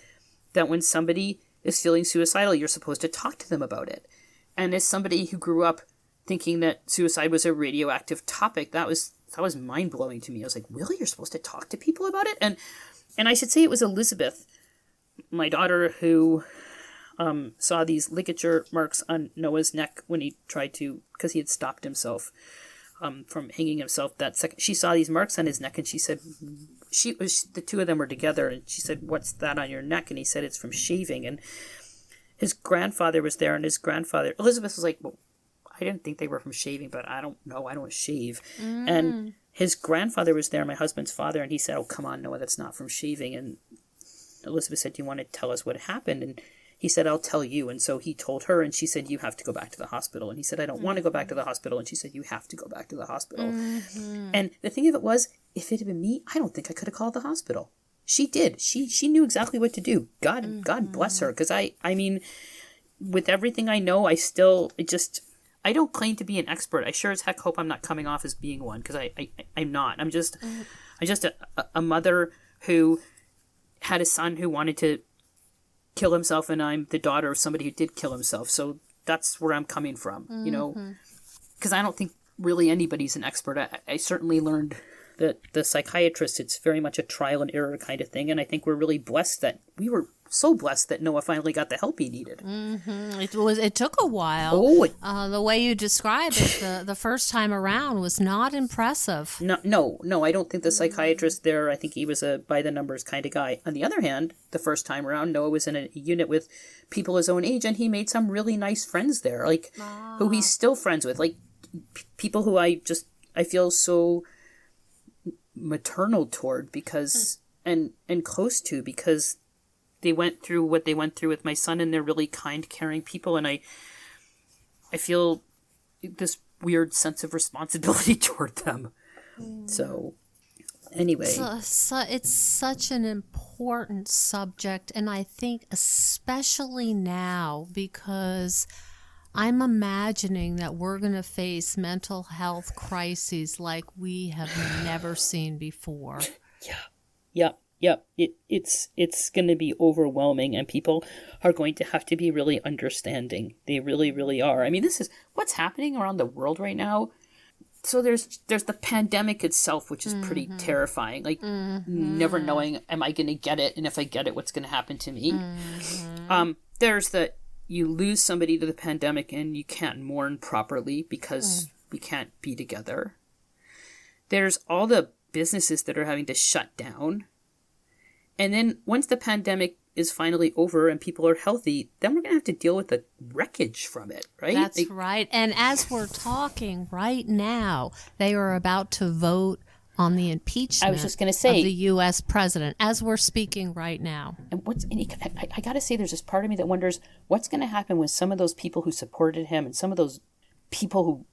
that when somebody is feeling suicidal, you're supposed to talk to them about it. And as somebody who grew up thinking that suicide was a radioactive topic, that was that was mind blowing to me. I was like, really, you're supposed to talk to people about it? And and I should say it was Elizabeth, my daughter, who um, saw these ligature marks on Noah's neck when he tried to, because he had stopped himself um, from hanging himself. That second, she saw these marks on his neck, and she said, "She was the two of them were together." And she said, "What's that on your neck?" And he said, "It's from shaving." And his grandfather was there, and his grandfather Elizabeth was like, "Well, I didn't think they were from shaving, but I don't know. I don't shave." And mm. his grandfather was there, my husband's father, and he said, "Oh, come on, Noah, that's not from shaving." And Elizabeth said, "Do you want to tell us what happened?" And he said, "I'll tell you." And so he told her, and she said, "You have to go back to the hospital." And he said, "I don't want to go back to the hospital." And she said, "You have to go back to the hospital." Mm-hmm. And the thing of it was, if it had been me, I don't think I could have called the hospital. She did. She she knew exactly what to do. God mm-hmm. God bless her. Because I I mean, with everything I know, I still it just I don't claim to be an expert. I sure as heck hope I'm not coming off as being one because I, I I'm not. I'm just mm-hmm. I'm just a, a- mother who had a son who wanted to kill himself, and I'm the daughter of somebody who did kill himself. So that's where I'm coming from. You know, mm-hmm. because I don't think really anybody's an expert. I, I certainly learned that the psychiatrist it's very much a trial and error kind of thing, and I think we're really blessed that we were so blessed that Noah finally got the help he needed. it was it took a while. Oh, it- Uh, the way you described it the, the first time around was not impressive. No, no, no. I don't think the psychiatrist there. I think he was a by the numbers kind of guy. On the other hand, the first time around, Noah was in a unit with people his own age, and he made some really nice friends there, like who he's still friends with, like p- people who I just I feel so maternal toward because and and close to because they went through what they went through with my son, and they're really kind, caring people, and I I feel this weird sense of responsibility toward them. Mm. So, anyway, So, so it's such an important subject, and I think especially now because I'm imagining that we're going to face mental health crises like we have never seen before. Yeah. Yep, yep. It it's it's going to be overwhelming, and people are going to have to be really understanding. They really, really are. I mean, this is what's happening around the world right now. So there's there's the pandemic itself, which is pretty mm-hmm. terrifying. Like mm-hmm. never knowing, am I going to get it, and if I get it, what's going to happen to me? Mm-hmm. Um, there's the you lose somebody to the pandemic and you can't mourn properly because hmm. we can't be together. There's all the businesses that are having to shut down. And then once the pandemic is finally over and people are healthy, then we're going to have to deal with the wreckage from it, right? That's Like, right. And as we're talking right now, they are about to vote on the impeachment I was just gonna say- of the U.S. president as we're speaking right now. And what's and I, I got to say, there's this part of me that wonders what's going to happen with some of those people who supported him and some of those people who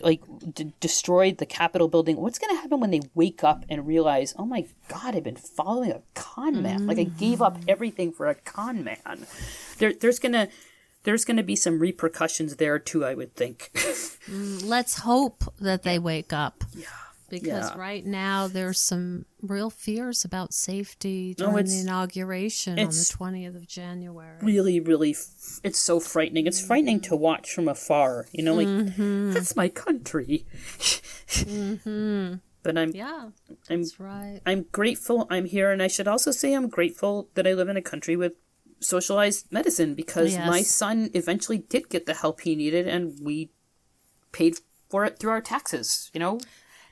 like d- destroyed the Capitol building. What's going to happen when they wake up and realize, oh my God, I've been following a con man. Like I gave up everything for a con man. There, there's gonna there's gonna be some repercussions there too. I would think. Mm, let's hope that they wake up. Yeah. Because Yeah. right now there's some real fears about safety during the inauguration on the 20th of January. really, really, f- it's so frightening. It's frightening to mm-hmm. watch from afar. You know, like mm-hmm. that's my country. Mm-hmm. But I'm Yeah, I'm right. I'm grateful I'm here, and I should also say I'm grateful that I live in a country with socialized medicine because Yes. my son eventually did get the help he needed, and we paid for it through our taxes. You know,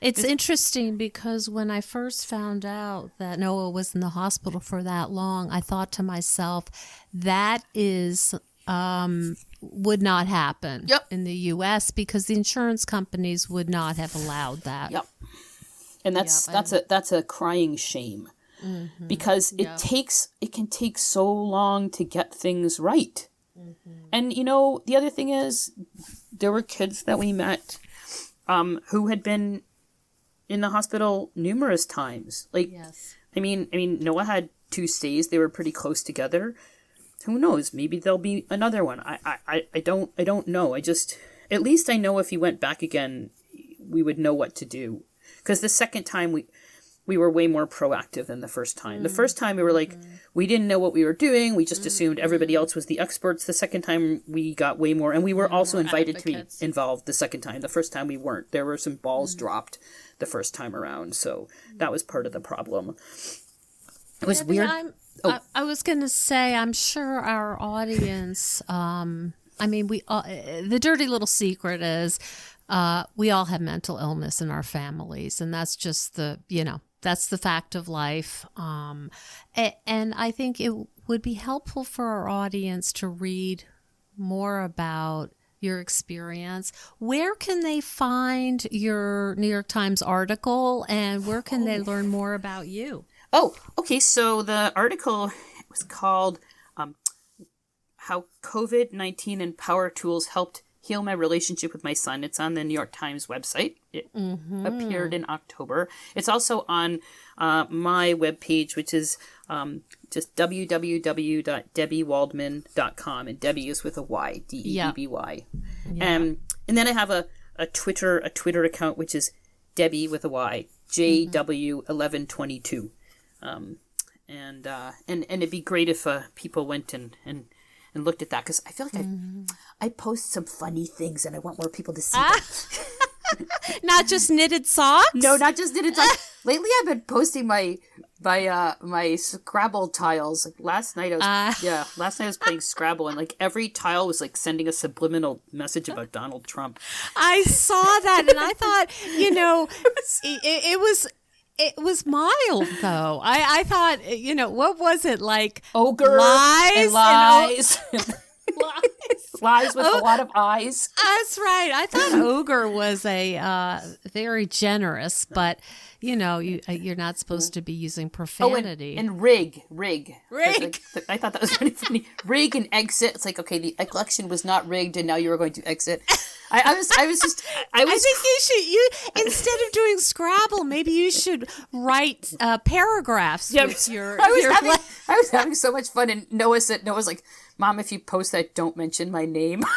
It's interesting because when I first found out that Noah was in the hospital for that long, I thought to myself, that is um, would not happen Yep. in the U.S. because the insurance companies would not have allowed that. Yep. And that's Yep, that's a that's a crying shame. Because it takes it can take so long to get things right. And you know, the other thing is there were kids that we met um who had been in the hospital numerous times. Like Yes. I mean, I mean, Noah had two stays. They were pretty close together. Who knows? Maybe there'll be another one. I, I, I- I don't, I don't know. I just, at least I know if he went back again, we would know what to do. Because the second time we, we were way more proactive than the first time. The mm. first time we were like, mm-hmm. we didn't know what we were doing. We just assumed mm-hmm. everybody else was the experts. The second time we got way more, and we were also invited advocates. to be involved the second time. The first time we weren't. There were some balls mm. dropped the first time around, so mm. that was part of the problem. It was Debby, weird. I'm, Oh. I, I was going to say, I'm sure our audience, um, I mean, we all, the dirty little secret is uh, we all have mental illness in our families, and that's just the, you know, that's the fact of life. Um, and I think it would be helpful for our audience to read more about your experience. Where can they find your New York Times article, and where can they learn more about you? Oh, okay. So the article was called um, "How COVID nineteen and Power Tools Helped Heal My Relationship with My Son." It's on the New York Times website. It appeared in October. It's also on uh, my webpage, which is um, just www.debbywaldman.com, and Debby is with a Y, D E B B Y. Yeah. Um, and then I have a, a Twitter a Twitter account which is Debby with a Y, J W eleven twenty two um, and uh, and and it'd be great if uh, people went and and and looked at that because I feel like I I post some funny things and I want more people to see them. Not just knitted socks? No, not just knitted it. Like lately, I've been posting my my uh my Scrabble tiles. Like last night, I was Ah. yeah. Last night I was playing Scrabble and like every tile was like sending a subliminal message about Donald Trump. I saw that and I thought, you know, it, it was it was mild though. I I thought, you know, what was it like? Ogre lies and and lies, lies. lies with a lot of eyes. That's right. I thought ogre was a uh, very generous, but you know, you uh, you're not supposed to be using Oh, and, profanity. and rig, rig, Rig. Like, I thought that was really funny. Rig and exit. It's like okay, the election was not rigged, and now you are going to exit. I, I was, I was just, I was. I think you should you instead of doing Scrabble, maybe you should write uh, paragraphs Yeah, with your. I was your having, I was having so much fun, and Noah said, Noah's like, "Mom, if you post that, don't mention my name."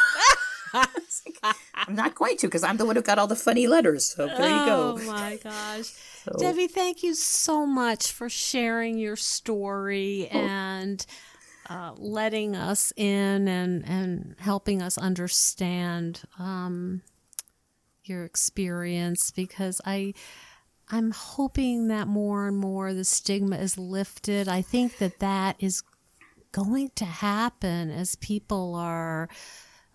Like, I'm not going to because I'm the one who got all the funny letters. So there you Oh my gosh. Debby, thank you so much for sharing your story and uh, letting us in and, and helping us understand um, your experience because I I'm hoping that more and more the stigma is lifted. I think that that is going to happen as people are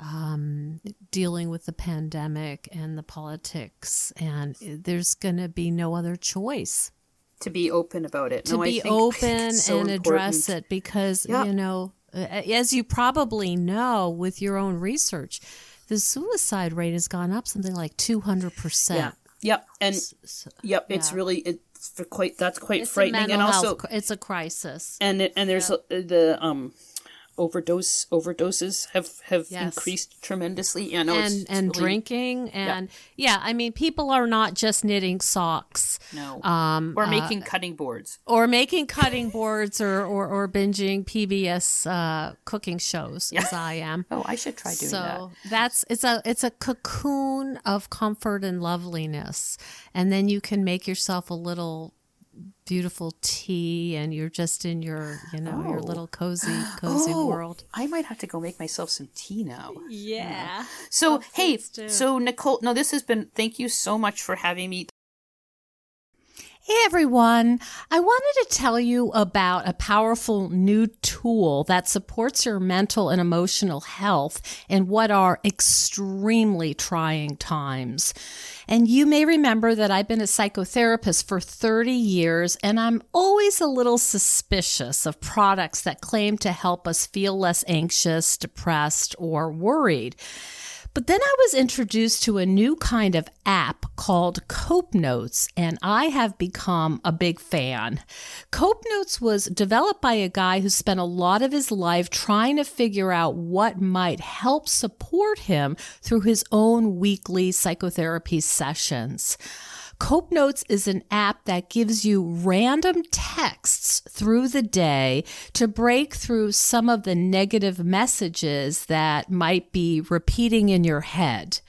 um, dealing with the pandemic and the politics, and there's going to be no other choice To be open about it. to No, be open so and address it because Yeah. you know, as you probably know with your own research, the suicide rate has gone up something like two hundred Yeah. percent. Yep. And yep, it's really it's for quite that's quite It's frightening, and also cr- it's a crisis. and it, and there's uh, the um overdose overdoses have have Yes. increased tremendously. Yeah, no, it's, and it's and really- drinking and yeah. I mean people are not just knitting socks No, um or uh, making cutting boards. or making cutting boards or, or, or binging PBS uh, cooking shows as I am. Oh, I should try doing that. So that's it's a it's a cocoon of comfort and loveliness, and then you can make yourself a little beautiful tea, and you're just in your you know your Oh. little cozy cozy Oh, world. I might have to go make myself some tea now. Yeah. So, hey, please do. so Nicole, no, this has been, thank you so much for having me. Hey everyone, I wanted to tell you about a powerful new tool that supports your mental and emotional health in what are extremely trying times. And you may remember that I've been a psychotherapist for 30 years, and I'm always a little suspicious of products that claim to help us feel less anxious, depressed, or worried. But then I was introduced to a new kind of app called Cope Notes, and I have become a big fan. Cope Notes was developed by a guy who spent a lot of his life trying to figure out what might help support him through his own weekly psychotherapy sessions. Cope Notes is an app that gives you random texts through the day to break through some of the negative messages that might be repeating in your head.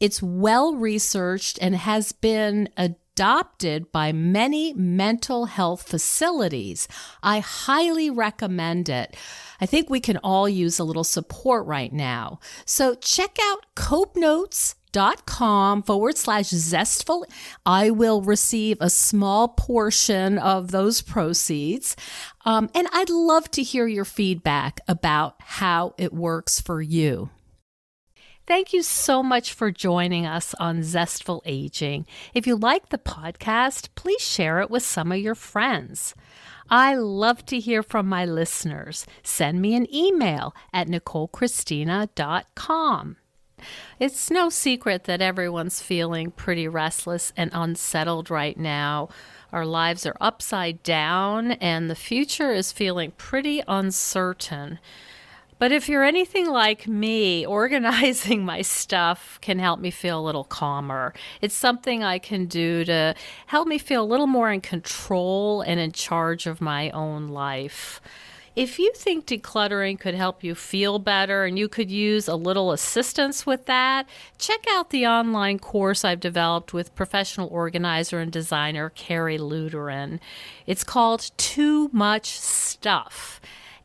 It's well researched and has been adopted by many mental health facilities. I highly recommend it. I think we can all use a little support right now. So check out Cope Notes dot com forward slash zestful. I will receive a small portion of those proceeds. Um, and I'd love to hear your feedback about how it works for you. Thank you so much for joining us on Zestful Aging. If you like the podcast, please share it with some of your friends. I love to hear from my listeners. Send me an email at nicolechristina.com. It's no secret that everyone's feeling pretty restless and unsettled right now. Our lives are upside down, and the future is feeling pretty uncertain. But if you're anything like me, organizing my stuff can help me feel a little calmer. It's something I can do to help me feel a little more in control and in charge of my own life. If you think decluttering could help you feel better and you could use a little assistance with that, check out the online course I've developed with professional organizer and designer Carrie Luderin. It's called Too Much Stuff.